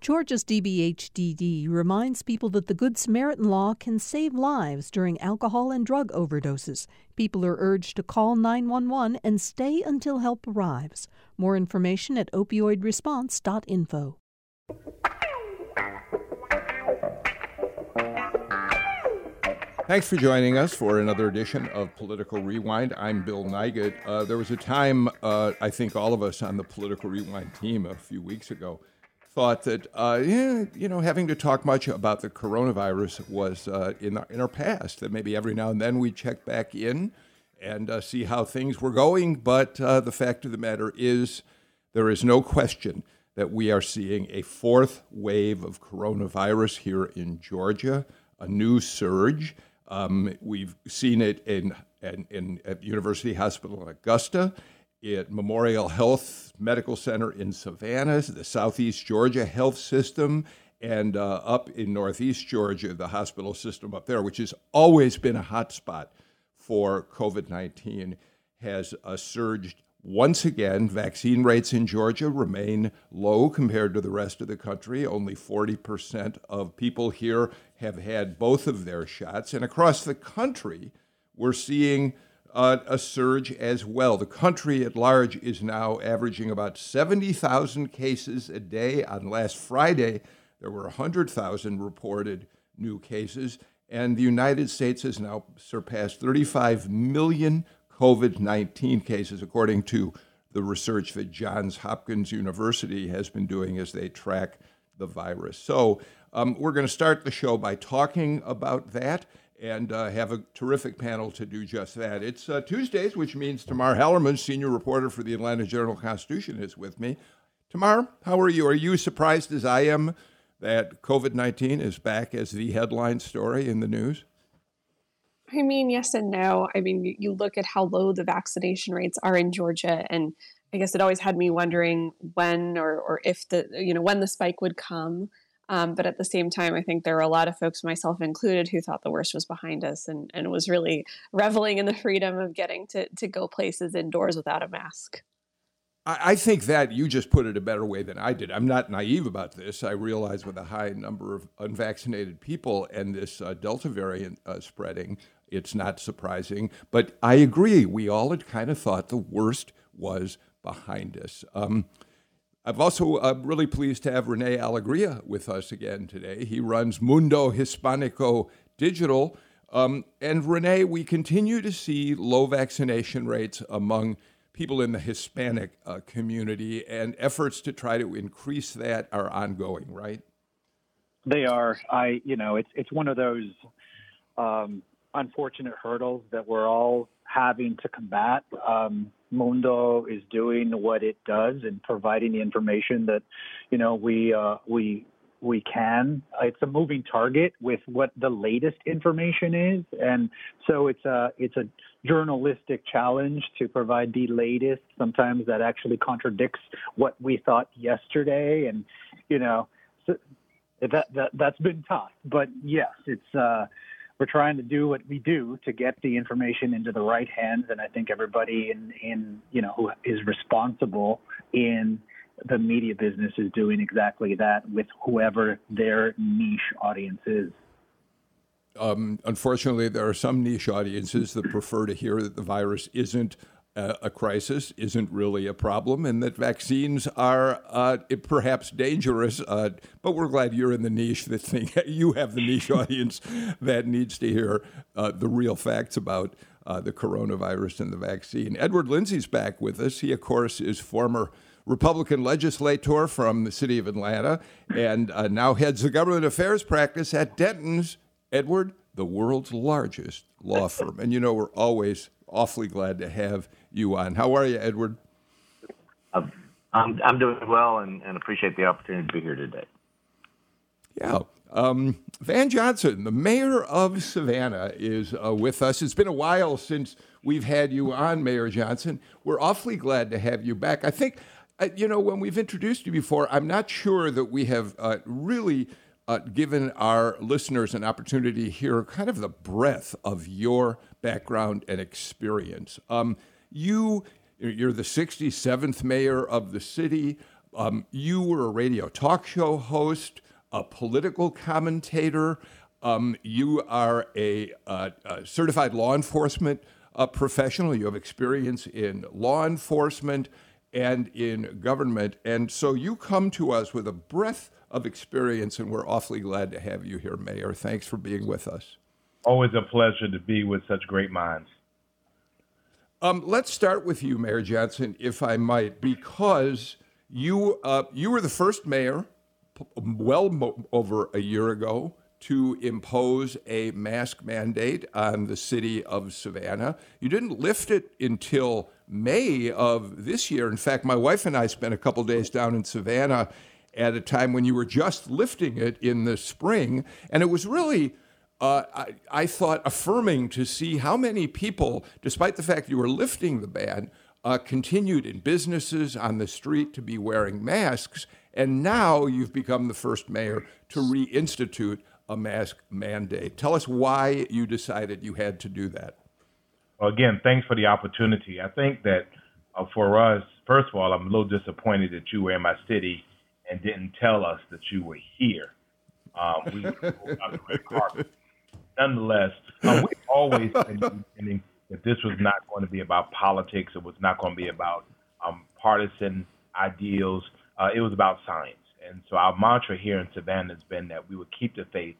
Georgia's DBHDD reminds people that the Good Samaritan law can save lives during alcohol and drug overdoses. People are urged to call 911 and stay until help arrives. More information at opioidresponse.info. Thanks for joining us for another edition of Political Rewind. I'm Bill Nigut. Uh, there was a time, uh, I think all of us on the Political Rewind team a few weeks ago thought that, uh, yeah, you know, having to talk much about the coronavirus was uh, in, our, in our past, that maybe every now and then we check back in and uh, see how things were going. But uh, the fact of the matter is, there is no question that we are seeing a fourth wave of coronavirus here in Georgia, a new surge. Um, we've seen it in, in, in, at University Hospital in Augusta, at Memorial Health Medical Center in Savannah, the Southeast Georgia Health System, and uh, up in Northeast Georgia, the hospital system up there, which has always been a hotspot for COVID 19, has uh, surged once again. Vaccine rates in Georgia remain low compared to the rest of the country. Only 40% of people here have had both of their shots. And across the country, we're seeing uh, a surge as well. The country at large is now averaging about 70,000 cases a day. On last Friday, there were 100,000 reported new cases, and the United States has now surpassed 35 million COVID 19 cases, according to the research that Johns Hopkins University has been doing as they track the virus. So, um, we're going to start the show by talking about that and uh, have a terrific panel to do just that. It's uh, Tuesdays, which means Tamar Hallerman, senior reporter for the Atlanta Journal Constitution, is with me. Tamar, how are you? Are you surprised as I am that COVID 19 is back as the headline story in the news? I mean, yes and no. I mean, you look at how low the vaccination rates are in Georgia, and I guess it always had me wondering when or, or if the, you know, when the spike would come. Um, but at the same time, I think there were a lot of folks, myself included, who thought the worst was behind us and, and was really reveling in the freedom of getting to, to go places indoors without a mask. I think that you just put it a better way than I did. I'm not naive about this. I realize with a high number of unvaccinated people and this uh, Delta variant uh, spreading, it's not surprising. But I agree. We all had kind of thought the worst was behind us. Um, I'm also uh, really pleased to have Rene Alegria with us again today. He runs Mundo Hispanico Digital. Um, and Rene, we continue to see low vaccination rates among people in the Hispanic uh, community, and efforts to try to increase that are ongoing, right? They are. I, you know, it's it's one of those um, unfortunate hurdles that we're all having to combat. Um, Mundo is doing what it does and providing the information that, you know, we uh, we we can. It's a moving target with what the latest information is, and so it's a it's a journalistic challenge to provide the latest. Sometimes that actually contradicts what we thought yesterday, and you know, so that that that's been tough. But yes, it's. Uh, we're trying to do what we do to get the information into the right hands, and I think everybody in, in you know who is responsible in the media business is doing exactly that with whoever their niche audience is. Um, unfortunately, there are some niche audiences that prefer to hear that the virus isn't uh, a crisis, isn't really a problem, and that vaccines are uh, perhaps dangerous. Uh, but we're glad you're in the niche that think you have the niche audience that needs to hear uh, the real facts about uh, the coronavirus and the vaccine. Edward Lindsey's back with us. He, of course, is former Republican legislator from the city of Atlanta, and uh, now heads the government affairs practice at Dentons. Edward, the world's largest law firm. And you know, we're always awfully glad to have you on. How are you, Edward? I'm, I'm doing well and, and appreciate the opportunity to be here today. Yeah. Um, Van Johnson, the mayor of Savannah, is uh, with us. It's been a while since we've had you on, Mayor Johnson. We're awfully glad to have you back. I think uh, you know, when we've introduced you before, I'm not sure that we have uh, really uh, given our listeners an opportunity to hear kind of the breadth of your background and experience. Um, you, you're the 67th mayor of the city. um, you were a radio talk show host, a political commentator. Um, you are a, a, certified law enforcement uh, professional. You have experience in law enforcement and in government. And so you come to us with a breadth of experience, and we're awfully glad to have you here, Mayor. Thanks for being with us. Always a pleasure to be with such great minds. Um, let's start with you, Mayor Johnson, if I might, because you uh, you were the first mayor, well mo- over a year ago, to impose a mask mandate on the city of Savannah. You didn't lift it until May of this year. In fact, my wife and I spent a couple days down in Savannah at a time when you were just lifting it in the spring, and it was really uh, I, I, thought affirming to see how many people, despite the fact you were lifting the ban, uh, continued in businesses on the street to be wearing masks. And now you've become the first mayor to reinstitute a mask mandate. Tell us why you decided you had to do that. Well, again, thanks for the opportunity. I think that uh, for us, first of all, I'm a little disappointed that you were in my city and didn't tell us that you were here. Um, we nonetheless, uh, we've always been that this was not going to be about politics. It was not going to be about um, partisan ideals. Uh, it was about science. And so our mantra here in Savannah has been that we would keep the faith,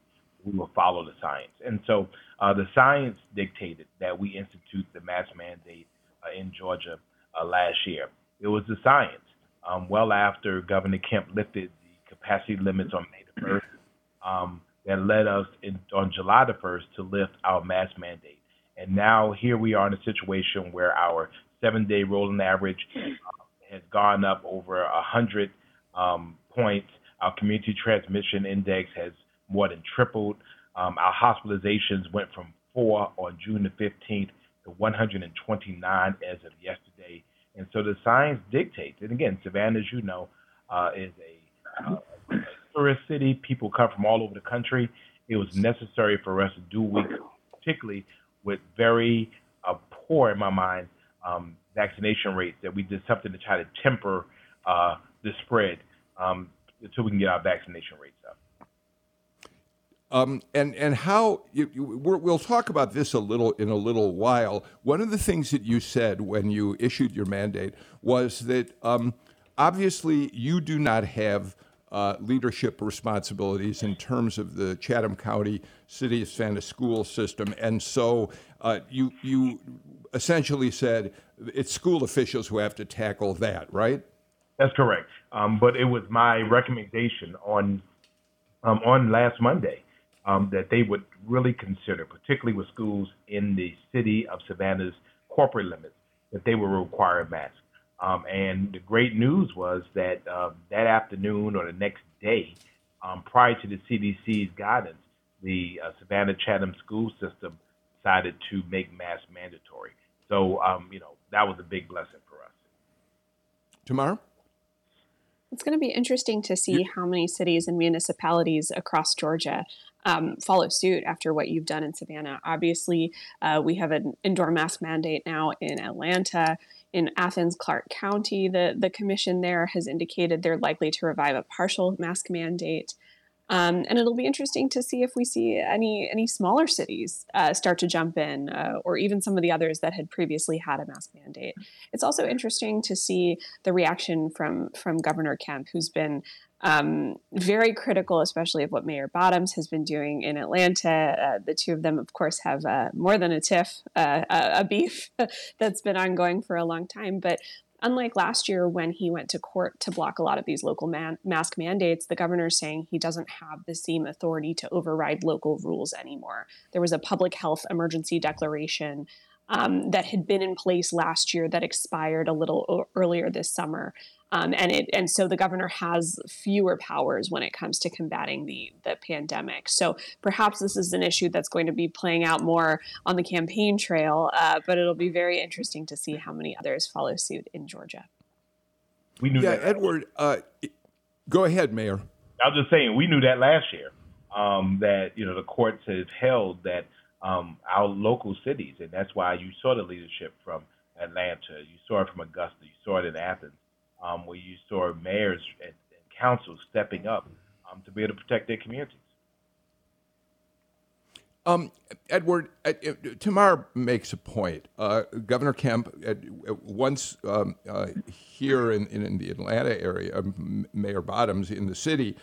we will follow the science. And so uh, the science dictated that we institute the mask mandate uh, in Georgia uh, last year. It was the science. Um, well after Governor Kemp lifted the capacity limits on May the 1st, um, that led us in, on July the 1st to lift our mask mandate. And now here we are in a situation where our seven day rolling average uh, has gone up over 100 um, points. Our community transmission index has more than tripled. Um, our hospitalizations went from four on June the 15th to 129 as of yesterday. And so the science dictates, and again, Savannah, as you know, uh, is a, uh, tourist city. People come from all over the country. It was necessary for us to do week, particularly with very uh, poor, in my mind, um, vaccination rates, that we did something to try to temper uh, the spread um, until we can get our vaccination rates up. Um, and and how you, you, we'll talk about this a little in a little while. One of the things that you said when you issued your mandate was that um, obviously you do not have uh, leadership responsibilities in terms of the Chatham County City of Savannah school system. And so uh, you, you essentially said it's school officials who have to tackle that, right? That's correct. Um, but it was my recommendation on um, on last Monday um, that they would really consider, particularly with schools in the city of Savannah's corporate limits, that they would require masks. Um, and the great news was that uh, that afternoon or the next day, um, prior to the CDC's guidance, the uh, Savannah Chatham school system decided to make masks mandatory. So, um, you know, that was a big blessing for us. Tamar? It's going to be interesting to see how many cities and municipalities across Georgia um, follow suit after what you've done in Savannah. Obviously, uh, we have an indoor mask mandate now in Atlanta in Athens, Clarke County, the, the commission there has indicated they're likely to revive a partial mask mandate. Um, and it'll be interesting to see if we see any any smaller cities uh, start to jump in, uh, or even some of the others that had previously had a mask mandate. It's also interesting to see the reaction from from Governor Kemp, who's been um, very critical, especially of what Mayor Bottoms has been doing in Atlanta. Uh, the two of them, of course, have uh, more than a tiff, uh, a beef that's been ongoing for a long time. But unlike last year when he went to court to block a lot of these local man- mask mandates, the governor is saying he doesn't have the same authority to override local rules anymore. There was a public health emergency declaration. Um, that had been in place last year that expired a little o- earlier this summer. Um, and it and so the governor has fewer powers when it comes to combating the the pandemic. So perhaps this is an issue that's going to be playing out more on the campaign trail, uh, but it'll be very interesting to see how many others follow suit in Georgia. We knew yeah, that. Edward. Uh, go ahead, Mayor. I was just saying we knew that last year um, that you know the courts have held that um, our local cities, and that's why you saw the leadership from Atlanta, you saw it from Augusta, you saw it in Athens um, where you saw mayors and, and councils stepping up um, to be able to protect their communities. Um, Edward, uh, uh, Tamar makes a point. Uh, Governor Kemp, uh, once um, uh, here in, in, the Atlanta area, um, Mayor Bottoms in the city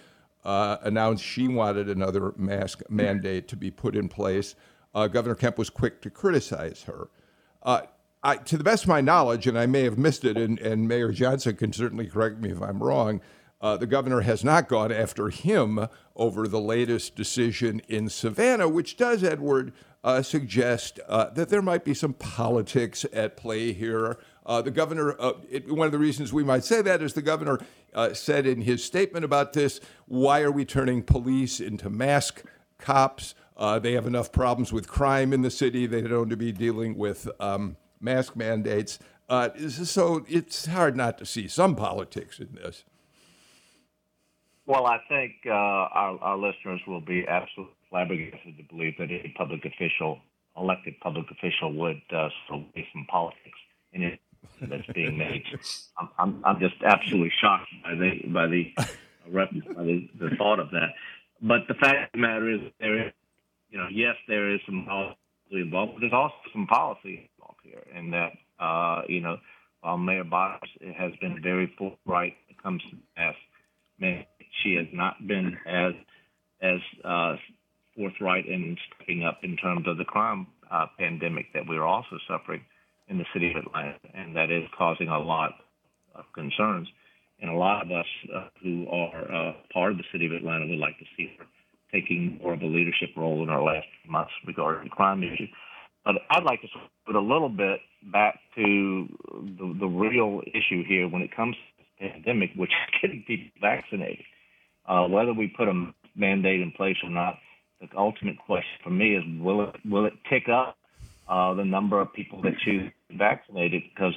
uh, announced she wanted another mask mandate to be put in place. Governor Kemp was quick to criticize her. I, to the best of my knowledge, and I may have missed it, and, and Mayor Johnson can certainly correct me if I'm wrong, uh, the governor has not gone after him over the latest decision in Savannah, which does, Edward, uh, suggest uh, that there might be some politics at play here. Uh, the governor, uh, it, one of the reasons we might say that is the governor uh, said in his statement about this why are we turning police into mask cops? they have enough problems with crime in the city. They don't to be dealing with um, mask mandates. so it's hard not to see some politics in this. Well, I think uh, our, our listeners will be absolutely flabbergasted to believe that any public official, elected public official, would uh, sort of some politics in it that's being made. I'm, I'm, I'm just absolutely shocked by the by the by the, the thought of that. But the fact of the matter is, there is, you know, yes, there is some policy involved, but there's also some policy here, and that uh, you know, while Mayor Bottoms has been very forthright when it comes to man, she has not been as as uh, forthright in stepping up in terms of the crime uh, pandemic that we're also suffering in the city of Atlanta, and that is causing a lot of concerns. And a lot of us uh, who are uh, part of the city of Atlanta would like to see her taking more of a leadership role in our last months regarding the crime issue. But I'd like to put a little bit back to the, the real issue here when it comes to the pandemic, which is getting people vaccinated. Uh, whether we put a mandate in place or not, the ultimate question for me is will it will it tick up uh, the number of people that choose to be vaccinated? Because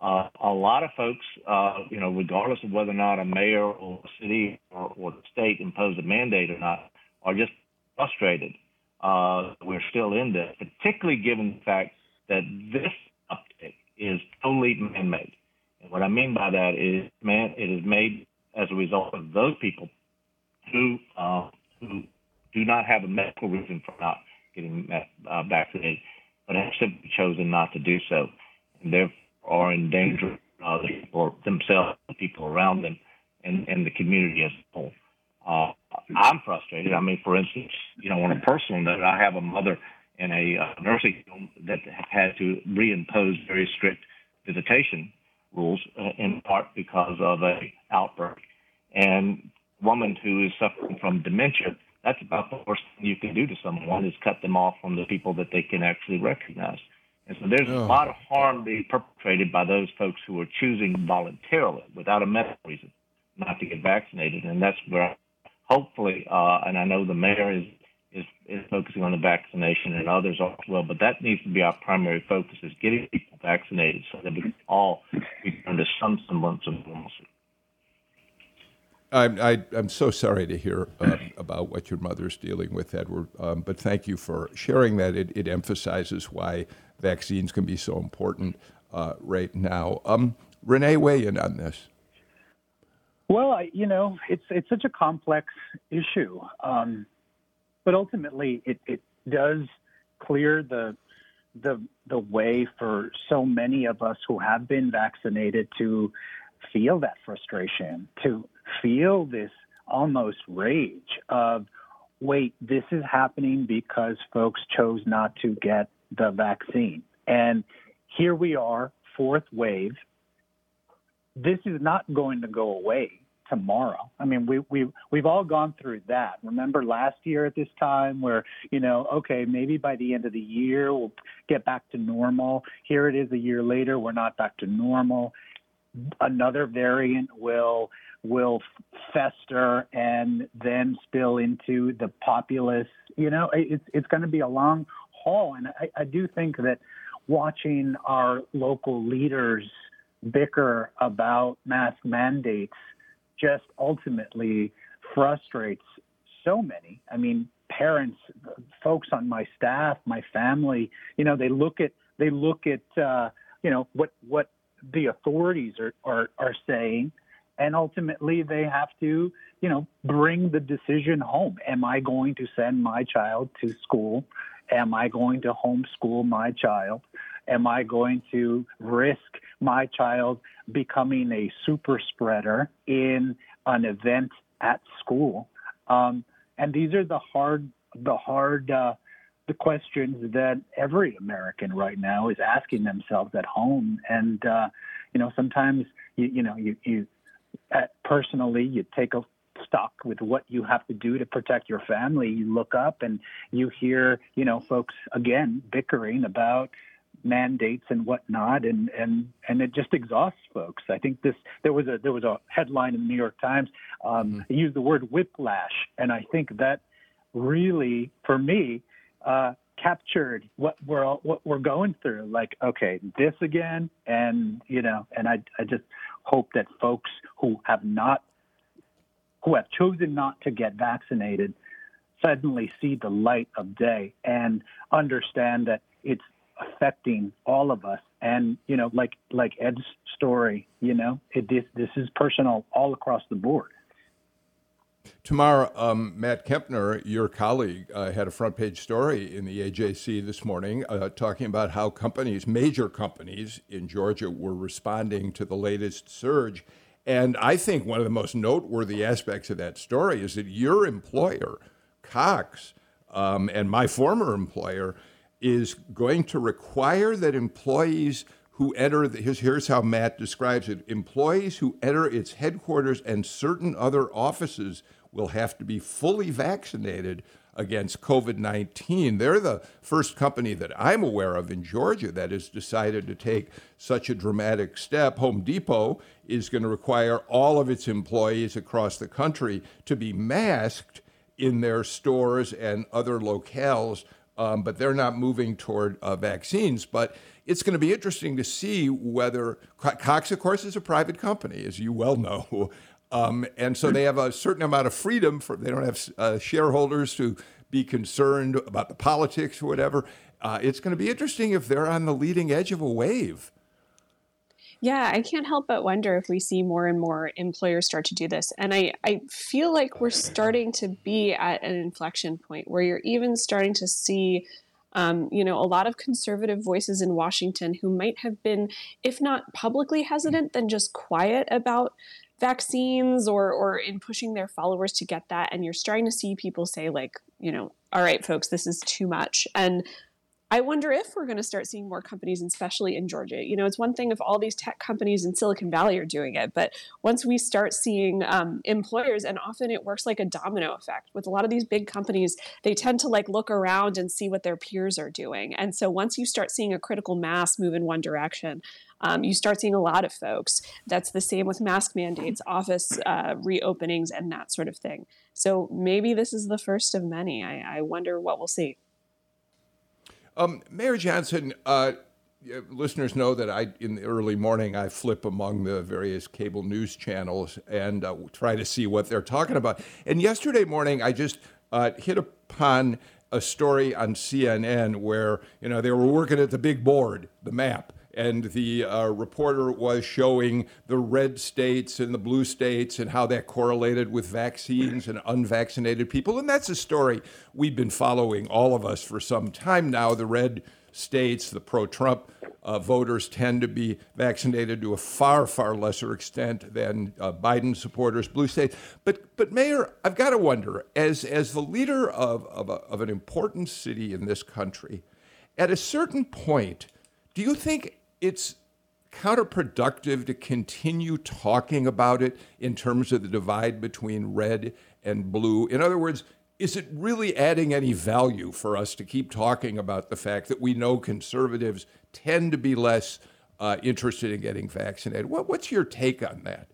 uh, a lot of folks, uh, you know, regardless of whether or not a mayor or a city or, or the state impose a mandate or not, are just frustrated. Uh, we're still in this, particularly given the fact that this uptick is totally man-made. And what I mean by that is, man, it is made as a result of those people who uh, who do not have a medical reason for not getting uh, vaccinated, but have simply chosen not to do so, and therefore are in danger uh, themselves, the people around them, and, and the community as a whole. I'm frustrated. I mean, for instance, you know, on a personal note, I have a mother in a uh, nursing home that had to reimpose very strict visitation rules, uh, in part because of a outbreak. And a woman who is suffering from dementia, that's about the worst thing you can do to someone is cut them off from the people that they can actually recognize. And so there's oh. a lot of harm being perpetrated by those folks who are choosing voluntarily, without a medical reason, not to get vaccinated. And that's where, hopefully, uh, and I know the mayor is is, is focusing on the vaccination and others as well. But that needs to be our primary focus is getting people vaccinated so that we can all return to some semblance of normalcy. I'm, I, am so sorry to hear uh, about what your mother's dealing with, Edward. Um, but thank you for sharing that. It, it, emphasizes why vaccines can be so important uh, right now. Um, Rene, weigh in on this. Well, I, you know, it's it's such a complex issue. Um, but ultimately it, it does clear the the the way for so many of us who have been vaccinated to feel that frustration, to feel this almost rage of wait, this is happening because folks chose not to get the vaccine. And here we are, fourth wave. This is not going to go away tomorrow. I mean, we we we've all gone through that. Remember last year at this time where, you know, okay, maybe by the end of the year we'll get back to normal. Here it is a year later, we're not back to normal. Another variant will will fester and then spill into the populace. You know, it's it's going to be a long haul, and I, I do think that watching our local leaders bicker about mask mandates just ultimately frustrates so many. I mean, parents, folks on my staff, my family, you know, they look at they look at uh, you know what what the authorities are, are, are saying. And ultimately, they have to, you know, bring the decision home. Am I going to send my child to school? Am I going to homeschool my child? Am I going to risk my child becoming a super spreader in an event at school? Um, and these are the hard, the hard, uh, the questions that every American right now is asking themselves at home. And uh, you know, sometimes you, you know, you, you uh, personally you take a stock with what you have to do to protect your family. You look up and you hear, you know, folks again bickering about mandates and whatnot, and and and it just exhausts folks. I think this there was a there was a headline in the New York Times um, mm-hmm. used the word whiplash, and I think that really for me uh, captured what we're all, what we're going through. Like, okay, this again, and you know, and I I just hope that folks who have not who have chosen not to get vaccinated suddenly see the light of day and understand that it's affecting all of us. And you know, like like Ed's story, you know, it, this this is personal all across the board. Tamar, um, Matt Kempner, your colleague, uh, had a front page story in the AJC this morning uh, talking about how companies, major companies in Georgia, were responding to the latest surge. And I think one of the most noteworthy aspects of that story is that your employer, Cox, um, and my former employer, is going to require that employees who enter, the, here's, how Matt describes it employees who enter its headquarters and certain other offices will have to be fully vaccinated against COVID 19. They're the first company that I'm aware of in Georgia that has decided to take such a dramatic step. Home Depot is going to require all of its employees across the country to be masked in their stores and other locales, um, but they're not moving toward uh, vaccines. But it's going to be interesting to see whether Cox, of course, is a private company, as you well know. Um, and so they have a certain amount of freedom for they don't have uh, shareholders to be concerned about the politics or whatever. Uh, it's going to be interesting if they're on the leading edge of a wave. Yeah, I can't help but wonder if we see more and more employers start to do this. And I, I feel like we're starting to be at an inflection point where you're even starting to see um, you know, a lot of conservative voices in Washington who might have been, if not publicly hesitant, then just quiet about vaccines or or in pushing their followers to get that and you're starting to see people say like you know all right folks this is too much and I wonder if we're going to start seeing more companies, especially in Georgia. You know, it's one thing if all these tech companies in Silicon Valley are doing it, but once we start seeing um, employers, and often it works like a domino effect with a lot of these big companies, they tend to like look around and see what their peers are doing. And so once you start seeing a critical mass move in one direction, um, you start seeing a lot of folks. That's the same with mask mandates, office uh, reopenings, and that sort of thing. So maybe this is the first of many. I, I wonder what we'll see. Um, Mayor Johnson, uh, listeners know that I, in the early morning, I flip among the various cable news channels and uh, try to see what they're talking about. And yesterday morning, I just uh, hit upon a story on CNN where you know they were working at the big board, the map, and the uh, reporter was showing the red states and the blue states and how that correlated with vaccines and unvaccinated people. And that's a story we've been following, all of us, for some time now. The red states, the pro Trump uh, voters tend to be vaccinated to a far, far lesser extent than uh, Biden supporters, blue states. But, but Mayor, I've got to wonder, as, as the leader of, of, a, of an important city in this country, at a certain point, do you think it's counterproductive to continue talking about it in terms of the divide between red and blue. In other words, is it really adding any value for us to keep talking about the fact that we know conservatives tend to be less uh, interested in getting vaccinated? What, what's your take on that?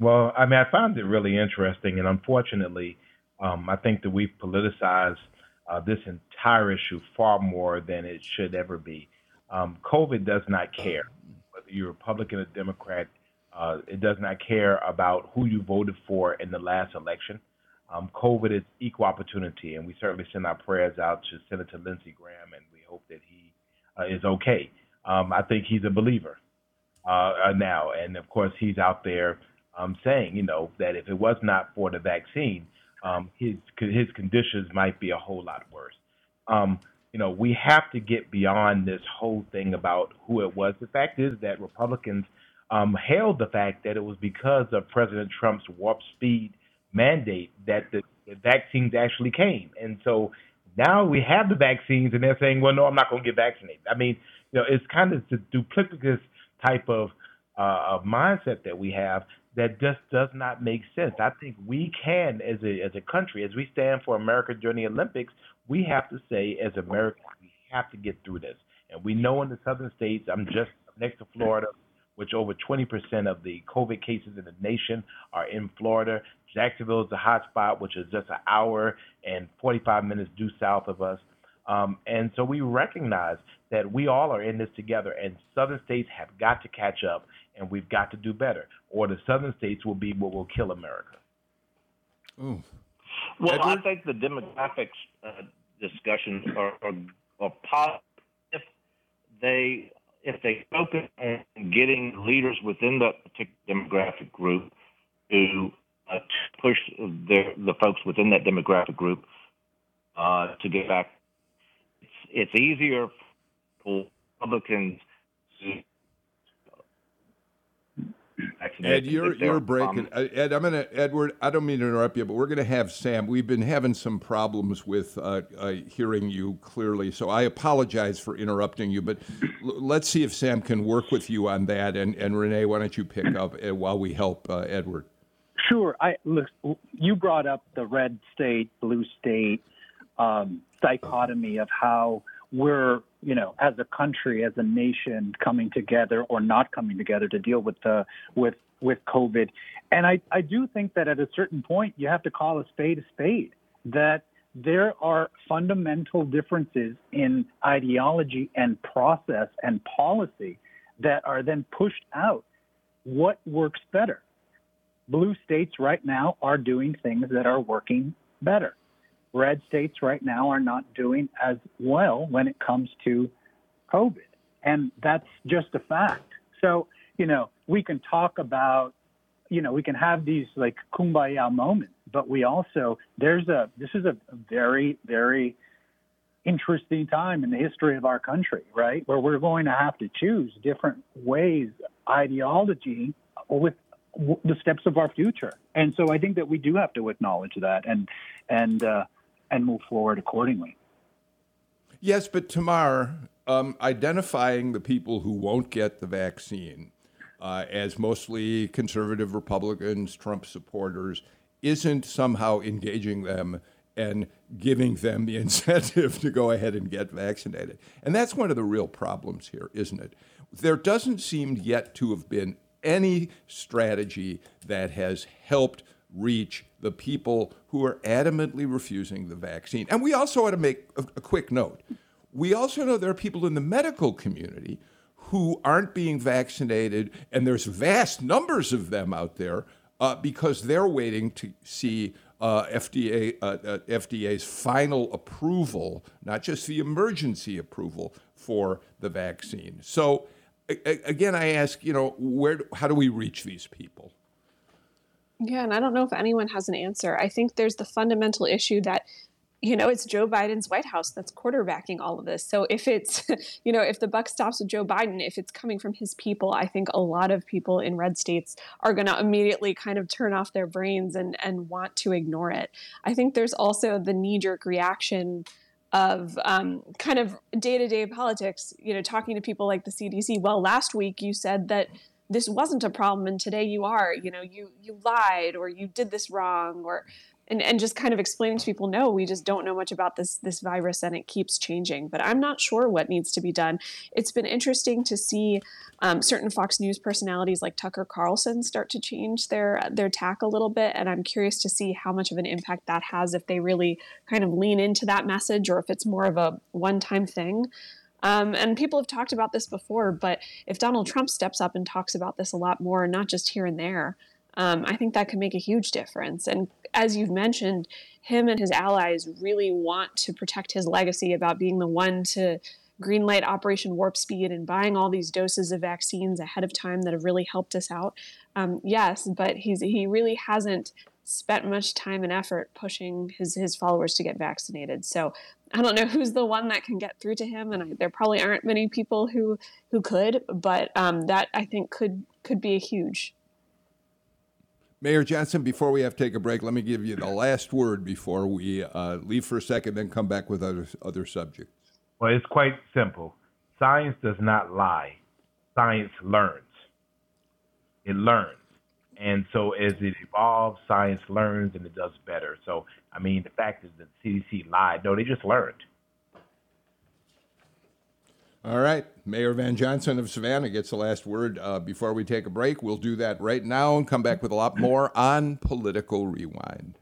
Well, I mean, I found it really interesting, and unfortunately, um, I think that we've politicized uh, this entire issue far more than it should ever be. Um, COVID does not care whether you're Republican or Democrat. Uh, it does not care about who you voted for in the last election. Um, COVID is equal opportunity, and we certainly send our prayers out to Senator Lindsey Graham, and we hope that he uh, is okay. Um, I think he's a believer. uh, now, and of course he's out there um, saying, you know, that if it was not for the vaccine, um, his his conditions might be a whole lot worse. You know, we have to get beyond this whole thing about who it was. The fact is that Republicans um, hailed the fact that it was because of President Trump's warp speed mandate that the, the vaccines actually came, and so now we have the vaccines, and they're saying, "Well, no, I'm not going to get vaccinated." I mean, you know, it's kind of the duplicitous type of uh, of mindset that we have that just does not make sense. I think we can, as a as a country, as we stand for America during the Olympics, we have to say, as Americans, we have to get through this. And we know in the southern states, I'm just next to Florida, which over 20% of the COVID cases in the nation are in Florida. Jacksonville is the hot spot, which is just an hour and 45 minutes due south of us. Um, and so we recognize that we all are in this together, and southern states have got to catch up, and we've got to do better, or the southern states will be what will kill America. Ooh. Well, Edward? I think the demographics uh, discussions are, are, are positive if they if they focus on getting leaders within that particular demographic group to uh, push the the folks within that demographic group uh, to get back it's easier for Republicans to Ed, you're you're breaking. Uh, Ed, I'm gonna Edward. I don't mean to interrupt you, but we're gonna have Sam. We've been having some problems with uh, uh, hearing you clearly, so I apologize for interrupting you. But l- let's see if Sam can work with you on that. And and Rene, why don't you pick up uh, while we help uh, Edward? Sure. I look. You brought up the red state, blue state um, dichotomy of how we're, you know, as a country, as a nation, coming together or not coming together to deal with the with with COVID. And I, I do think that at a certain point you have to call a spade a spade. That there are fundamental differences in ideology and process and policy that are then pushed out. What works better? Blue states right now are doing things that are working better red states right now are not doing as well when it comes to COVID. And that's just a fact. So, you know, we can talk about, you know, we can have these like kumbaya moments, but we also, there's a, this is a very, very interesting time in the history of our country, right? Where we're going to have to choose different ways, ideology with the steps of our future. And so I think that we do have to acknowledge that and, and, uh, and move forward accordingly. Yes, but Tamar, um, identifying the people who won't get the vaccine uh, as mostly conservative Republicans, Trump supporters, isn't somehow engaging them and giving them the incentive to go ahead and get vaccinated. And that's one of the real problems here, isn't it? There doesn't seem yet to have been any strategy that has helped reach the people who are adamantly refusing the vaccine. And we also want to make a, a quick note. We also know there are people in the medical community who aren't being vaccinated, and there's vast numbers of them out there uh, because they're waiting to see uh, FDA, uh, uh FDA's final approval, not just the emergency approval for the vaccine. So, again, I ask, you know, where, how do we reach these people? Yeah, and I don't know if anyone has an answer. I think there's the fundamental issue that you know it's Joe Biden's White House that's quarterbacking all of this. So if it's you know if the buck stops with Joe Biden, if it's coming from his people, I think a lot of people in red states are going to immediately kind of turn off their brains and and want to ignore it. I think there's also the knee jerk reaction of um, kind of day to day politics. You know, talking to people like the CDC. Well, last week you said that this wasn't a problem and today you are you know you you lied or you did this wrong or and, and just kind of explaining to people no we just don't know much about this this virus and it keeps changing. But i'm not sure what needs to be done. It's been interesting to see um, certain fox news personalities like tucker carlson start to change their their tack a little bit and i'm curious to see how much of an impact that has if they really kind of lean into that message or if it's more of a one time thing um, and people have talked about this before, but if Donald Trump steps up and talks about this a lot more, not just here and there, um, I think that could make a huge difference. And as you've mentioned, him and his allies really want to protect his legacy about being the one to greenlight Operation Warp Speed and buying all these doses of vaccines ahead of time that have really helped us out. Um, yes, but he's he really hasn't spent much time and effort pushing his his followers to get vaccinated. So I don't know who's the one that can get through to him, and I, there probably aren't many people who who could. But um, that I think could could be a huge. Mayor Johnson, before we have to take a break, let me give you the last word before we uh, leave for a second, then come back with other other subjects. Well, it's quite simple. Science does not lie. Science learns. It learns. And so as it evolves, science learns and it does better. So, I mean, the fact is that CDC lied. No, they just learned. All right. Mayor Van Johnson of Savannah gets the last word uh, before we take a break. We'll do that right now and come back with a lot more on Political Rewind.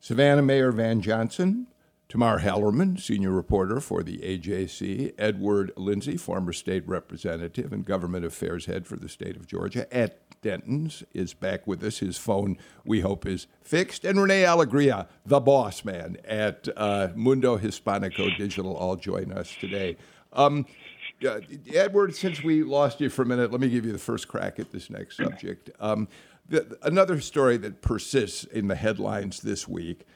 Savannah Mayor Van Johnson Tamar Hallerman, senior reporter for the AJC, Edward Lindsey, former state representative and government affairs head for the state of Georgia at Dentons, is back with us. His phone, we hope, is fixed. And Rene Alegria, the boss man at uh, Mundo Hispanico Digital, all join us today. Um, uh, Edward, since we lost you for a minute, let me give you the first crack at this next subject. Um, the, another story that persists in the headlines this week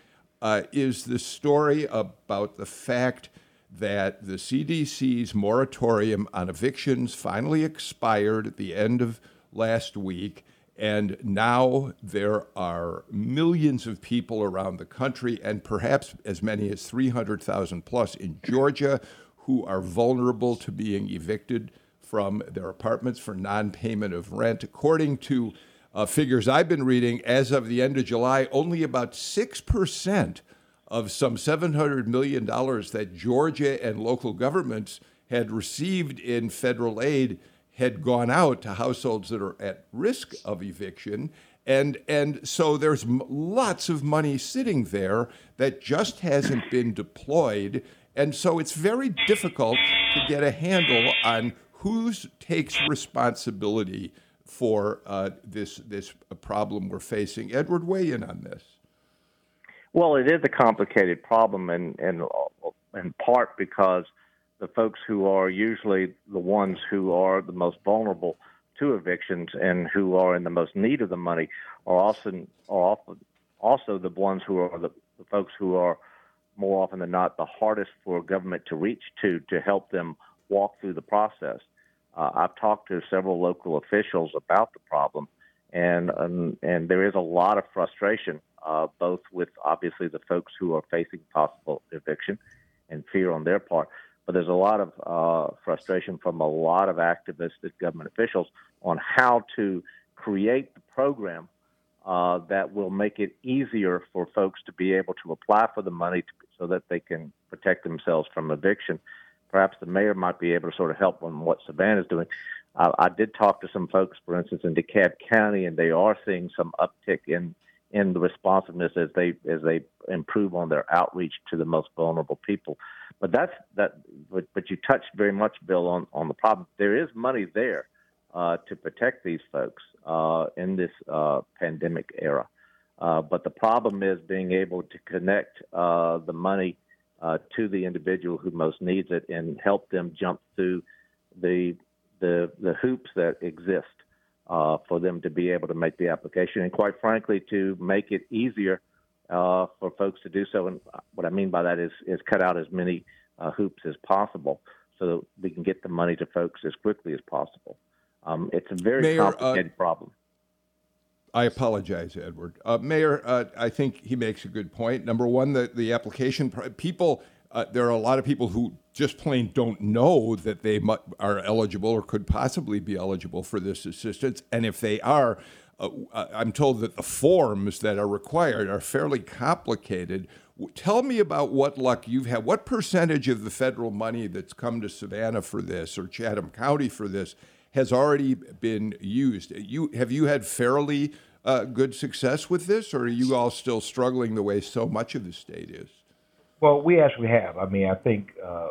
uh, is the story about the fact that the CDC's moratorium on evictions finally expired at the end of last week. And now there are millions of people around the country, and perhaps as many as 300,000 plus in Georgia, who are vulnerable to being evicted from their apartments for non payment of rent. According to uh, figures I've been reading, as of the end of July, only about 6% of some $700 million that Georgia and local governments had received in federal aid had gone out to households that are at risk of eviction. And, and so there's m- lots of money sitting there that just hasn't been deployed. And so it's very difficult to get a handle on who takes responsibility for uh, this this problem we're facing. Edward, weigh in on this. Well, it is a complicated problem, and and in part because the folks who are usually the ones who are the most vulnerable to evictions and who are in the most need of the money are often are often also the ones who are the, the folks who are more often than not the hardest for government to reach to to help them walk through the process. Uh, I've talked to several local officials about the problem, and um, and there is a lot of frustration, uh, both with obviously the folks who are facing possible eviction and fear on their part, but there's a lot of uh, frustration from a lot of activists and government officials on how to create the program uh, that will make it easier for folks to be able to apply for the money to, so that they can protect themselves from eviction perhaps the mayor might be able to sort of help on what Savannah is doing. Uh, I did talk to some folks, for instance, in DeKalb County, and they are seeing some uptick in in the responsiveness as they as they improve on their outreach to the most vulnerable people. But that's that. But, but you touched very much, Bill, on on the problem. There is money there uh, to protect these folks uh, in this uh, pandemic era. Uh, but the problem is being able to connect uh, the money uh, to the individual who most needs it and help them jump through the the, the hoops that exist uh, for them to be able to make the application, and quite frankly, to make it easier uh, for folks to do so. And what I mean by that is is cut out as many uh, hoops as possible, so that we can get the money to folks as quickly as possible. Um, it's a very Mayor, uh, complicated problem. I apologize, Edward. Uh, Mayor, uh, I think he makes a good point. Number one, the, the application people, uh, there are a lot of people who just plain don't know that they mu- are eligible or could possibly be eligible for this assistance. And if they are, uh, uh, I'm told that the forms that are required are fairly complicated. Tell me about what luck you've had. What percentage of the federal money that's come to Savannah for this or Chatham County for this has already been used. You have you had fairly uh, good success with this, or are you all still struggling the way so much of the state is? Well, we actually have. I mean, I think uh,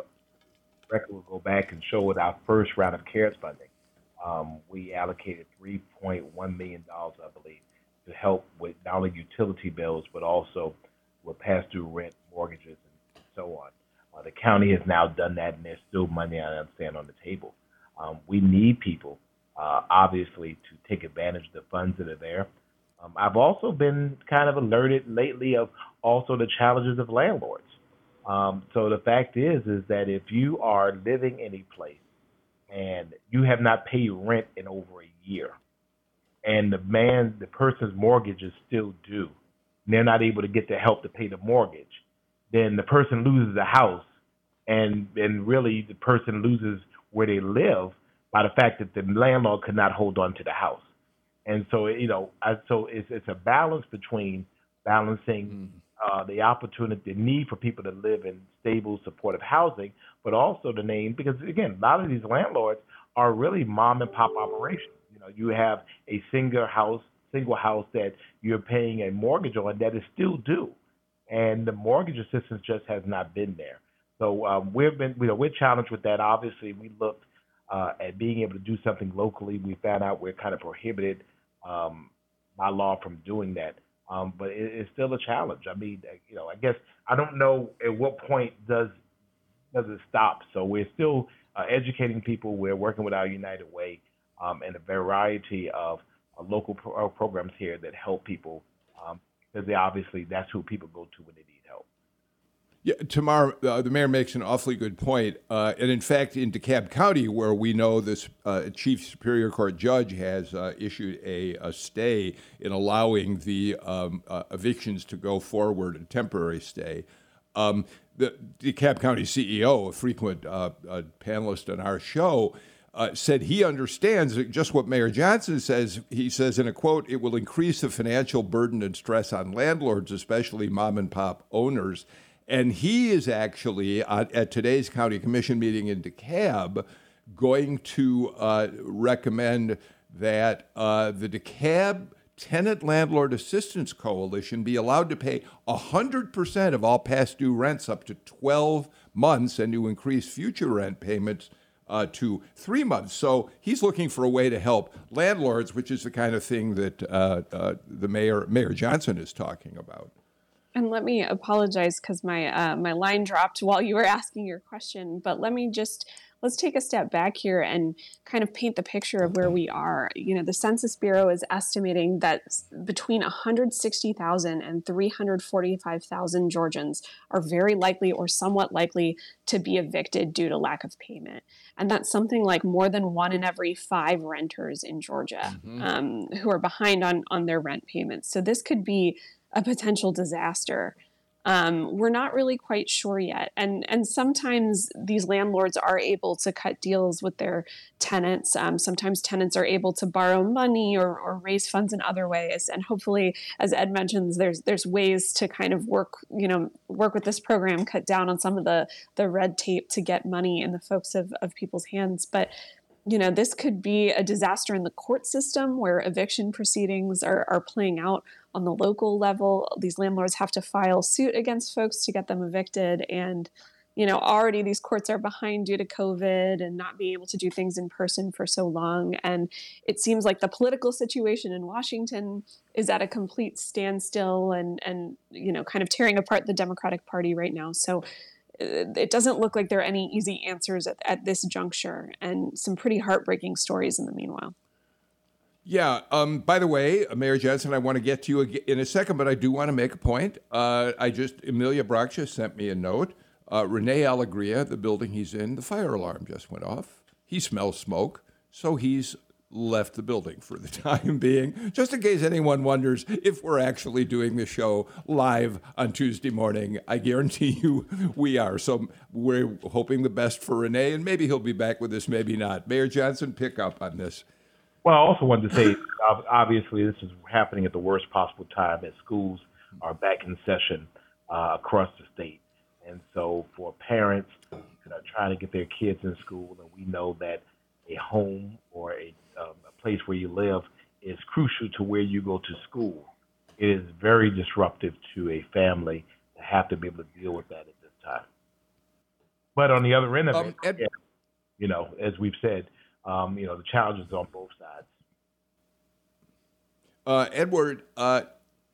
record will go back and show with our first round of CARES funding, um, we allocated 3.1 million dollars, I believe, to help with not only utility bills but also with past due rent, mortgages, and so on. Uh, the county has now done that, and there's still money I understand on the table. Um, we need people, uh, obviously, to take advantage of the funds that are there. Um, I've also been kind of alerted lately of also the challenges of landlords. Um, so the fact is, is that if you are living in a place and you have not paid rent in over a year, and the man, the person's mortgage is still due, and they're not able to get the help to pay the mortgage, then the person loses the house, and and really the person loses where they live by the fact that the landlord could not hold on to the house. And so, you know, I, so it's it's a balance between balancing mm. uh, the opportunity, the need for people to live in stable, supportive housing, but also the name because again, a lot of these landlords are really mom and pop operations. You know, you have a single house, single house that you're paying a mortgage on that is still due, and the mortgage assistance just has not been there. So um, we've been, you know, we're challenged with that. Obviously, we looked uh, at being able to do something locally. We found out we're kind of prohibited um, by law from doing that. Um, but it, it's still a challenge. I mean, uh, you know, I guess I don't know at what point does does it stop. So we're still uh, educating people. We're working with our United Way um, and a variety of uh, local pro- uh, programs here that help people because um, they obviously that's who people go to when they need. Yeah, Tamar, uh, the mayor makes an awfully good point. Uh, and in fact, in DeKalb County, where we know this uh, chief superior court judge has uh, issued a, a, stay in allowing the um, uh, evictions to go forward, a temporary stay. Um, the DeKalb County CEO, a frequent uh, panelist on our show, said he understands just what Mayor Johnson says. He says in a quote, "It will increase the financial burden and stress on landlords, especially mom and pop owners." And he is actually at, at today's county commission meeting in DeKalb going to uh, recommend that uh, the DeKalb Tenant Landlord Assistance Coalition be allowed to pay 100% of all past due rents up to 12 months and to increase future rent payments uh, to three months. So he's looking for a way to help landlords, which is the kind of thing that uh, uh, the mayor, Mayor Johnson, is talking about. And let me apologize because my uh, my line dropped while you were asking your question. But let me just let's take a step back here and kind of paint the picture of where we are. You know, the Census Bureau is estimating that between 160,000 and 345,000 Georgians are very likely or somewhat likely to be evicted due to lack of payment. And that's something like more than one in every five renters in Georgia mm-hmm. um, who are behind on, on their rent payments. So this could be a potential disaster. Um, we're not really quite sure yet, and and sometimes these landlords are able to cut deals with their tenants. Um, sometimes tenants are able to borrow money or, or raise funds in other ways, and hopefully, as Ed mentions, there's there's ways to kind of work you know work with this program, cut down on some of the the red tape to get money in the folks of of people's hands. But you know, this could be a disaster in the court system where eviction proceedings are, are playing out on the local level. These landlords have to file suit against folks to get them evicted. And, you know, already these courts are behind due to COVID and not being able to do things in person for so long. And it seems like the political situation in Washington is at a complete standstill and, and, you know, kind of tearing apart the Democratic Party right now. So it doesn't look like there are any easy answers at, at this juncture, and some pretty heartbreaking stories in the meanwhile. Yeah. Um, by the way, Mayor Johnson, I want to get to you in a second, but I do want to make a point. Uh, I just Emilia Braksha sent me a note. Uh, Rene Alegria, the building he's in, the fire alarm just went off. He smells smoke, so he's left the building for the time being, just in case anyone wonders if we're actually doing the show live on Tuesday morning. I guarantee you we are. So we're hoping the best for Rene, and maybe he'll be back with us, maybe not. Mayor Johnson, pick up on this. Well, I also wanted to say, obviously, this is happening at the worst possible time as schools are back in session uh, across the state. And so for parents that are trying to get their kids in school, and we know that a home or a, um, a place where you live is crucial to where you go to school. It is very disruptive to a family to have to be able to deal with that at this time. But on the other end of um, it, Ed- yeah, you know, as we've said, um, you know, the challenges on both sides. Uh, Edward, uh,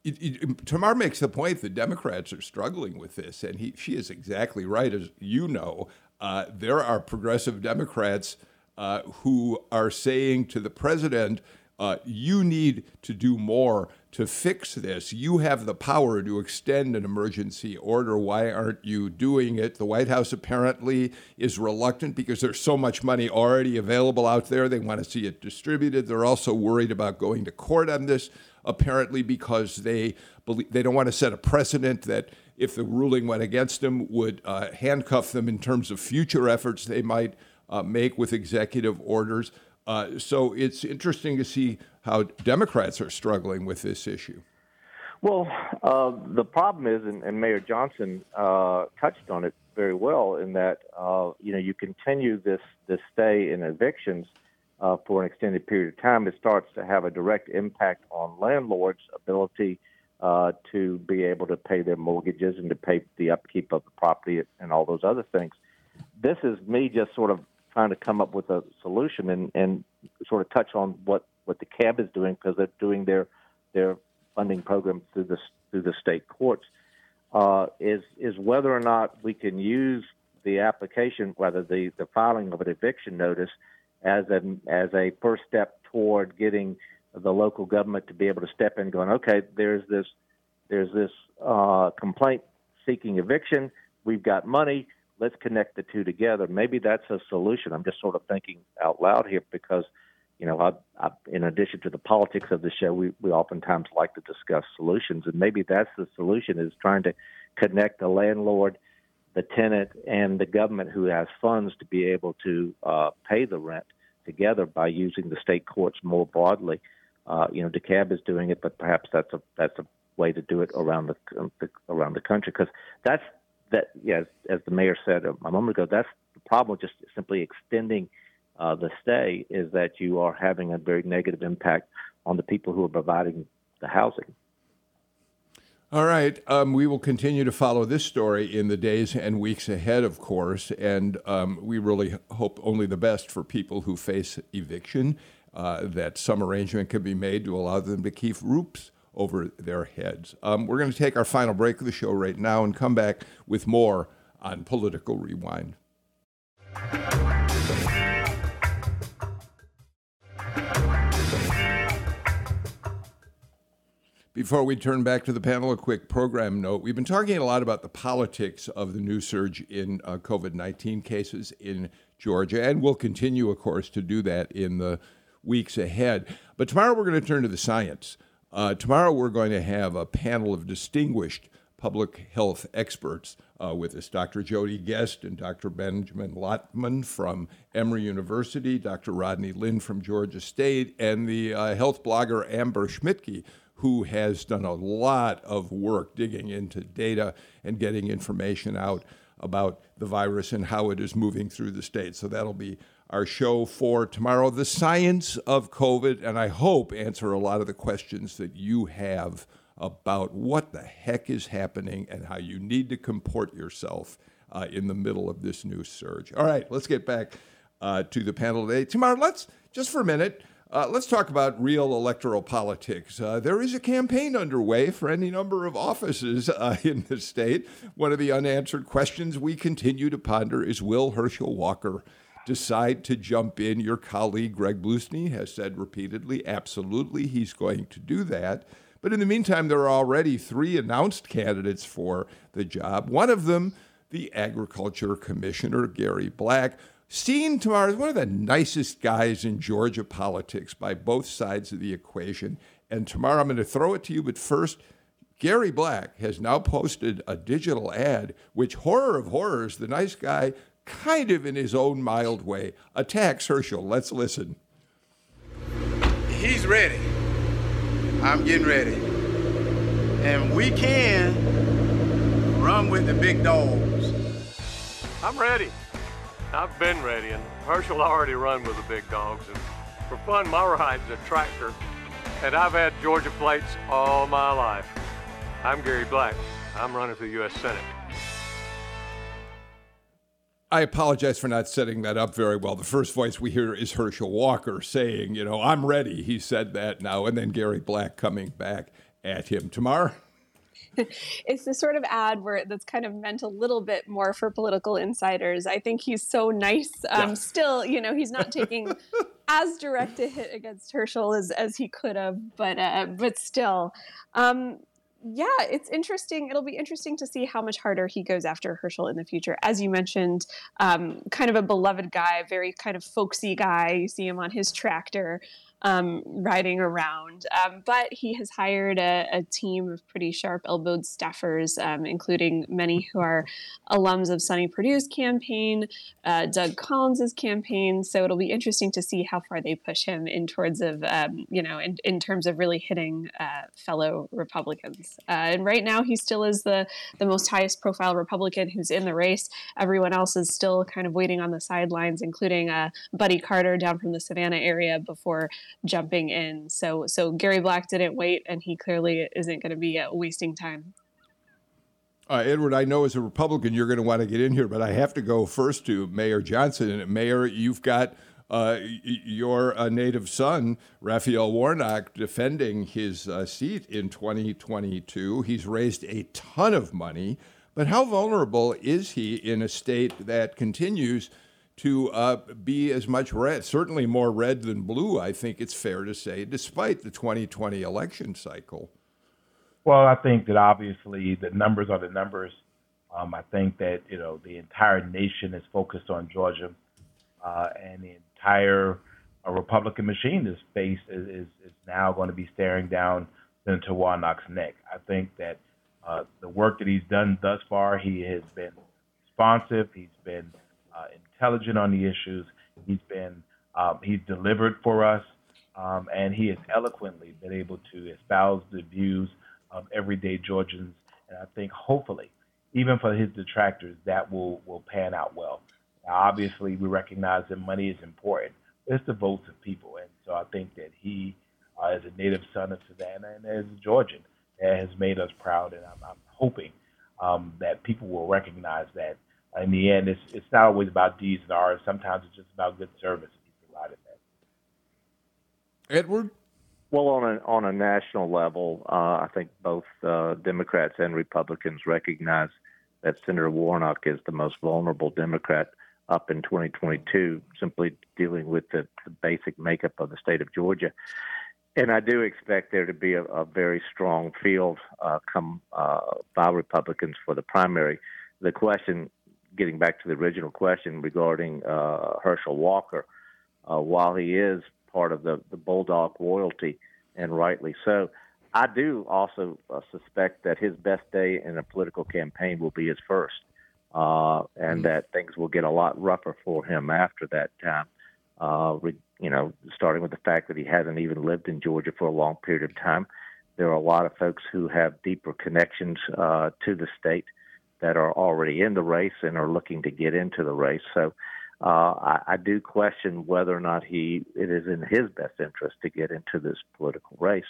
it, it, Tamar makes the point that Democrats are struggling with this, and he, she is exactly right. As you know, uh, there are progressive Democrats uh, who are saying to the president, uh, you need to do more to fix this. You have the power to extend an emergency order. Why aren't you doing it? The White House apparently is reluctant because there's so much money already available out there. They want to see it distributed. They're also worried about going to court on this, apparently because they believe, they don't want to set a precedent that if the ruling went against them would uh, handcuff them in terms of future efforts they might uh, make with executive orders. Uh, so it's interesting to see how Democrats are struggling with this issue. Well, uh, the problem is, and, and Mayor Johnson uh, touched on it very well, in that uh, you know you continue this this stay in evictions uh, for an extended period of time, it starts to have a direct impact on landlords' ability uh, to be able to pay their mortgages and to pay the upkeep of the property and all those other things. This is me just sort of trying to come up with a solution and, and sort of touch on what, what the CAB is doing because they're doing their their funding program through the through the state courts. Uh, is is whether or not we can use the application, whether the, the filing of an eviction notice, as a as a first step toward getting the local government to be able to step in, going, okay, there's this there's this uh, complaint seeking eviction. We've got money let's connect the two together. Maybe that's a solution. I'm just sort of thinking out loud here because, you know, I, I, in addition to the politics of the show, we, we oftentimes like to discuss solutions, and maybe that's the solution is trying to connect the landlord, the tenant, and the government who has funds to be able to uh, pay the rent together by using the state courts more broadly. Uh, you know, DeKalb is doing it, but perhaps that's a that's a way to do it around the, the around the country because that's that, yeah, as the mayor said a moment ago, that's the problem just simply extending uh, the stay is that you are having a very negative impact on the people who are providing the housing. All right. Um, we will continue to follow this story in the days and weeks ahead, of course, and um, we really hope only the best for people who face eviction, uh, that some arrangement can be made to allow them to keep roofs over their heads. Um, we're going to take our final break of the show right now and come back with more on Political Rewind. Before we turn back to the panel, a quick program note. We've been talking a lot about the politics of the new surge in uh, COVID 19 cases in Georgia, and we'll continue, of course, to do that in the weeks ahead. But tomorrow we're going to turn to the science. Uh, tomorrow, we're going to have a panel of distinguished public health experts uh, with us Dr. Jodie Guest and Dr. Benjamin Lopman from Emory University, Dr. Rodney Lyn from Georgia State, and the uh, health blogger Amber Schmidtke, who has done a lot of work digging into data and getting information out about the virus and how it is moving through the state. So that'll be our show for tomorrow, the science of COVID, and I hope answer a lot of the questions that you have about what the heck is happening and how you need to comport yourself uh, in the middle of this new surge. All right, let's get back uh, to the panel today. Tamar, let's just for a minute. Uh, let's talk about real electoral politics. Uh, there is a campaign underway for any number of offices uh, in the state. One of the unanswered questions we continue to ponder is Will Herschel Walker decide to jump in. Your colleague, Greg Bluestein, has said repeatedly, absolutely, he's going to do that. But in the meantime, there are already three announced candidates for the job. One of them, the Agriculture Commissioner, Gary Black, seen Tamar as one of the nicest guys in Georgia politics by both sides of the equation. And Tamar I'm going to throw it to you, but first, Gary Black has now posted a digital ad, which, horror of horrors, the nice guy kind of in his own mild way, attacks Herschel. Let's listen. He's ready. I'm getting ready. And we can run with the big dogs. I'm ready. I've been ready, and Herschel already run with the big dogs. And for fun, my ride's a tractor, and I've had Georgia plates all my life. I'm Gary Black. I'm running for the U.S. Senate. I apologize for not setting that up very well. The first voice we hear is Herschel Walker saying, you know, I'm ready. He said that now. And then Gary Black coming back at him. Tamar. it's the sort of ad where that's kind of meant a little bit more for political insiders. I think he's so nice. Um, yeah. Still, you know, he's not taking as direct a hit against Herschel as, as he could have, but uh, but still, um, yeah, it's interesting. It'll be interesting to see how much harder he goes after Herschel in the future. As you mentioned, um, kind of a beloved guy, very kind of folksy guy. You see him on his tractor um, riding around. Um, but he has hired a, a, team of pretty sharp elbowed staffers, um, including many who are alums of Sonny Perdue's campaign, uh, Doug Collins's campaign. So it'll be interesting to see how far they push him in towards of, um, you know, in, in terms of really hitting uh, fellow Republicans. Uh, and right now he still is the, the most highest profile Republican who's in the race. Everyone else is still kind of waiting on the sidelines, including uh, Buddy Carter down from the Savannah area before jumping in. So so Gary Black didn't wait, and he clearly isn't going to be uh, wasting time. Uh, Edward, I know as a Republican you're going to want to get in here, but I have to go first to Mayor Johnson. And Mayor, you've got uh, your uh, native son, Raphael Warnock, defending his uh, seat in 2022. He's raised a ton of money, but how vulnerable is he in a state that continues to uh, be as much red, certainly more red than blue, I think it's fair to say, despite the 2020 election cycle. Well, I think that obviously the numbers are the numbers. Um, I think that you know the entire nation is focused on Georgia, uh, and the entire uh, Republican machine is face is, is, is now going to be staring down Senator Warnock's neck. I think that uh, the work that he's done thus far, he has been responsive. He's been intelligent on the issues. He's been um, he's delivered for us, um, and he has eloquently been able to espouse the views of everyday Georgians. And I think hopefully, even for his detractors, that will will pan out well. Now, obviously, we recognize that money is important. It's the votes of people, and so I think that he, uh, as a native son of Savannah and as a Georgian, has made us proud, and I'm, I'm hoping um, that people will recognize that in the end, it's it's not always about D's and R's. Sometimes it's just about good service he's provided that. Edward. Well, on a on a national level, uh, I think both uh, Democrats and Republicans recognize that Senator Warnock is the most vulnerable Democrat up in 2022, simply dealing with the, the basic makeup of the state of Georgia. And I do expect there to be a, a very strong field uh, come uh, by Republicans for the primary. The question getting back to the original question regarding uh, Herschel Walker, uh, while he is part of the, the Bulldog royalty, and rightly so, I do also uh, suspect that his best day in a political campaign will be his first, uh, and mm-hmm. that things will get a lot rougher for him after that time. Uh, re- you know, starting with the fact that he hasn't even lived in Georgia for a long period of time. There are a lot of folks who have deeper connections uh, to the state that are already in the race and are looking to get into the race. So uh, I, I do question whether or not he it is in his best interest to get into this political race.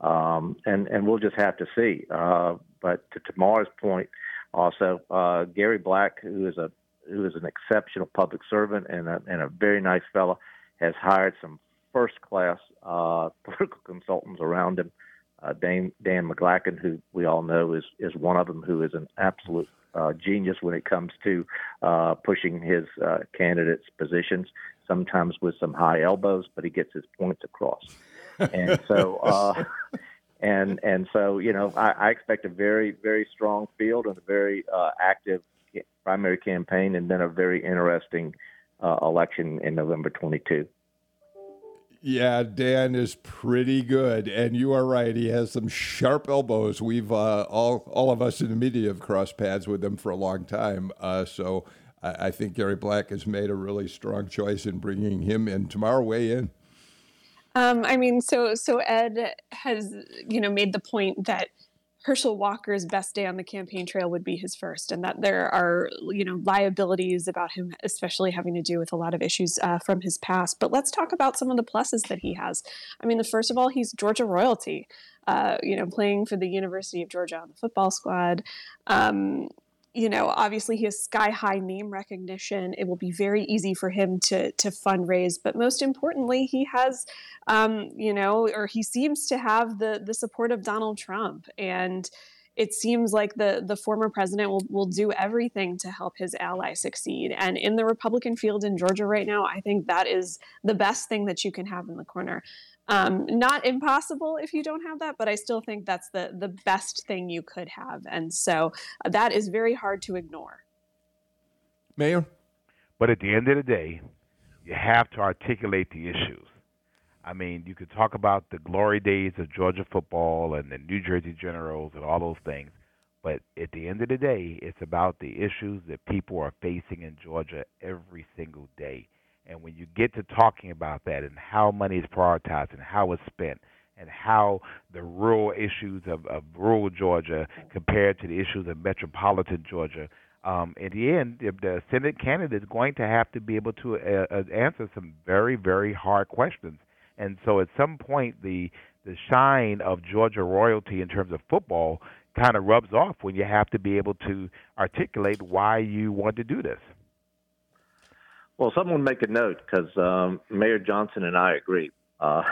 Um, and and we'll just have to see. Uh, but to Tamar's point, also uh, Gary Black, who is a who is an exceptional public servant and a, and a very nice fellow, has hired some first class uh, political consultants around him uh, Dan, Dan who we all know is is one of them, who is an absolute uh, genius when it comes to uh, pushing his uh, candidates' positions. Sometimes with some high elbows, but he gets his points across. and so, uh, and and so, you know, I, I expect a very very strong field and a very uh, active primary campaign, and then a very interesting uh, election in November 22. Yeah, Dan is pretty good, and you are right. He has some sharp elbows. We've uh, all all of us in the media have crossed paths with him for a long time. Uh, so I, I, think Gary Black has made a really strong choice in bringing him in. Tamar, weigh in. Um, I mean, so so Ed has you know made the point that Herschel Walker's best day on the campaign trail would be his first, and that there are, you know, liabilities about him, especially having to do with a lot of issues uh, from his past. But let's talk about some of the pluses that he has. I mean, the first of all, he's Georgia royalty. Uh, you know, playing for the University of Georgia on the football squad. Um, you know, obviously he has sky high name recognition. It will be very easy for him to to fundraise, but most importantly, he has, um, you know, or he seems to have the the support of Donald Trump, and it seems like the the former president will will do everything to help his ally succeed. And in the Republican field in Georgia right now, I think that is the best thing that you can have in the corner. Um, not impossible if you don't have that, but I still think that's the the best thing you could have, and so uh, that is very hard to ignore. Mayor, but at the end of the day, you have to articulate the issues. I mean, you could talk about the glory days of Georgia football and the New Jersey Generals and all those things, but at the end of the day, it's about the issues that people are facing in Georgia every single day. And when you get to talking about that and how money is prioritized and how it's spent and how the rural issues of, of rural Georgia compared to the issues of metropolitan Georgia, um, in the end, the Senate candidate is going to have to be able to uh, uh, answer some very, very hard questions. And so at some point, the the shine of Georgia royalty in terms of football kind of rubs off when you have to be able to articulate why you want to do this. Well, someone make a note because um, Mayor Johnson and I agree uh,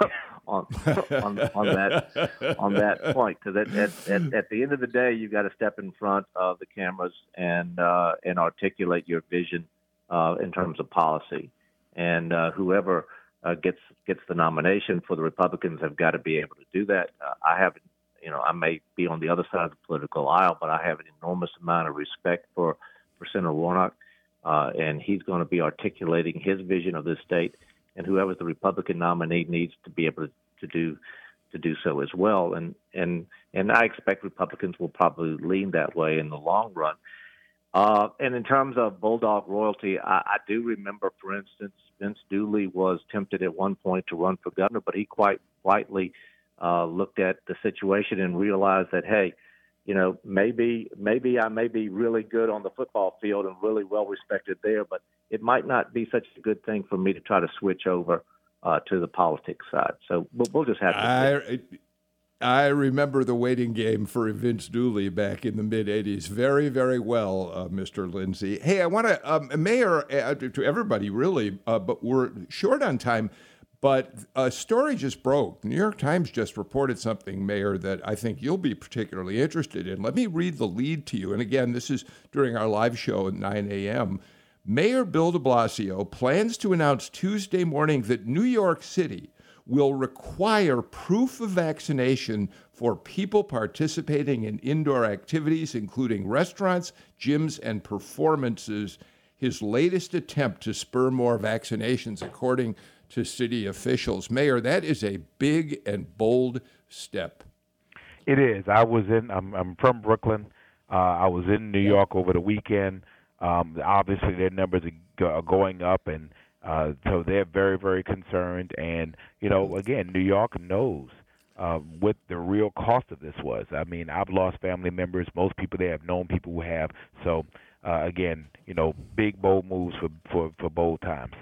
on, on on that on that point. Because at, at, at, at the end of the day, you've got to step in front of the cameras and uh, and articulate your vision uh, in terms of policy. And uh, whoever uh, gets gets the nomination for the Republicans have got to be able to do that. Uh, I have, you know, I may be on the other side of the political aisle, but I have an enormous amount of respect for for Senator Warnock uh, and he's going to be articulating his vision of this state. And whoever's the Republican nominee needs to be able to, to do to do so as well. And and and I expect Republicans will probably lean that way in the long run. Uh, and in terms of Bulldog royalty, I, I do remember, for instance, Vince Dooley was tempted at one point to run for governor, but he quite quietly uh, looked at the situation and realized that, hey, you know, maybe maybe I may be really good on the football field and really well respected there, but it might not be such a good thing for me to try to switch over uh, to the politics side. So we'll, we'll just have to. I, I remember the waiting game for Vince Dooley back in the mid 80s very, very well, uh, Mr. Lindsey. Hey, I want to, um, Mayor, uh, to everybody really, uh, but we're short on time. But a story just broke. The New York Times just reported something, Mayor, that I think you'll be particularly interested in. Let me read the lead to you. And again, this is during our live show at 9 a.m. Mayor Bill de Blasio plans to announce Tuesday morning that New York City will require proof of vaccination for people participating in indoor activities, including restaurants, gyms, and performances. His latest attempt to spur more vaccinations, according to city officials. Mayor, that is a big and bold step. It is. I was in. I'm, I'm from Brooklyn. Uh, I was in New York over the weekend. Um, obviously, their numbers are going up, and uh, so they're very, very concerned. And you know, again, New York knows uh, what the real cost of this was. I mean, I've lost family members. Most people there have known people who have. So, uh, again, you know, big bold moves for for for bold times.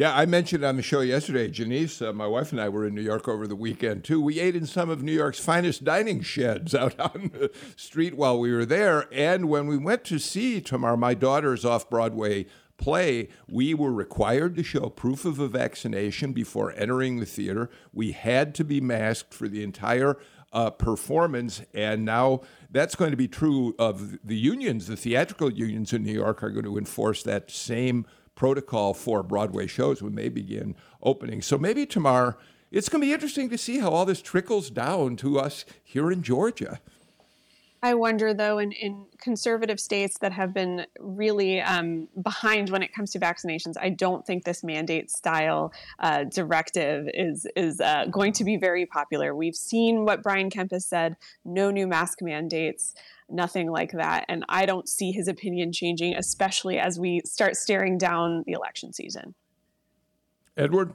Yeah, I mentioned on the show yesterday, Janice, uh, my wife and I were in New York over the weekend too. We ate in some of New York's finest dining sheds out on the street while we were there. And when we went to see Tamar, my daughter's off Broadway play, we were required to show proof of a vaccination before entering the theater. We had to be masked for the entire uh, performance. And now that's going to be true of the unions. The theatrical unions in New York are going to enforce that same protocol for Broadway shows when they begin opening. So maybe Tamar, it's going to be interesting to see how all this trickles down to us here in Georgia. I wonder, though, in, in conservative states that have been really um, behind when it comes to vaccinations, I don't think this mandate style uh, directive is is uh, going to be very popular. We've seen what Brian Kemp has said: no new mask mandates nothing like that. And I don't see his opinion changing, especially as we start staring down the election season. Edward?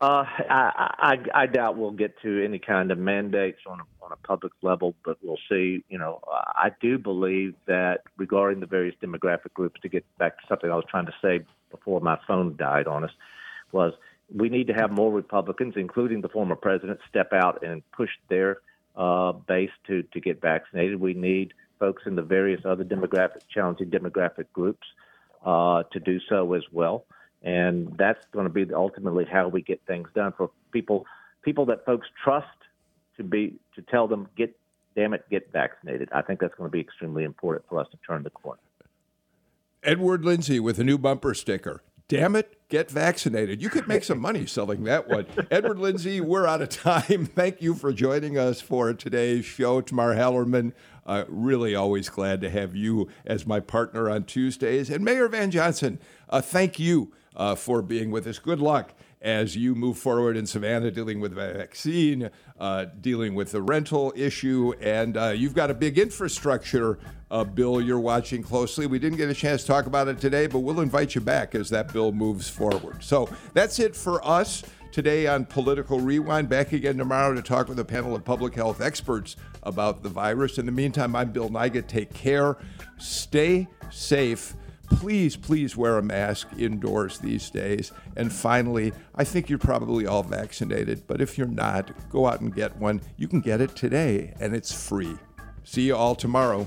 Uh, I, I, I doubt we'll get to any kind of mandates on a, on a public level, but we'll see. You know, I do believe that regarding the various demographic groups, to get back to something I was trying to say before my phone died on us, was we need to have more Republicans, including the former president, step out and push their uh, base to, to get vaccinated. We need folks in the various other demographic challenging demographic groups uh, to do so as well. And that's going to be ultimately how we get things done for people people that folks trust to be to tell them get damn it get vaccinated. I think that's going to be extremely important for us to turn the corner. Edward Lindsey with a new bumper sticker. Damn it, get vaccinated. You could make some money selling that one. Edward Lindsey, we're out of time. Thank you for joining us for today's show. Tamar Hallerman, uh, really always glad to have you as my partner on Tuesdays. And Mayor Van Johnson, uh, thank you uh, for being with us. Good luck as you move forward in Savannah, dealing with the vaccine, uh, dealing with the rental issue, and uh, you've got a big infrastructure uh, bill you're watching closely. We didn't get a chance to talk about it today, but we'll invite you back as that bill moves forward. So that's it for us today on Political Rewind. Back again tomorrow to talk with a panel of public health experts about the virus. In the meantime, I'm Bill Nigut. Take care, stay safe please, please wear a mask indoors these days. And finally, I think you're probably all vaccinated, but if you're not, go out and get one. You can get it today, and it's free. See you all tomorrow.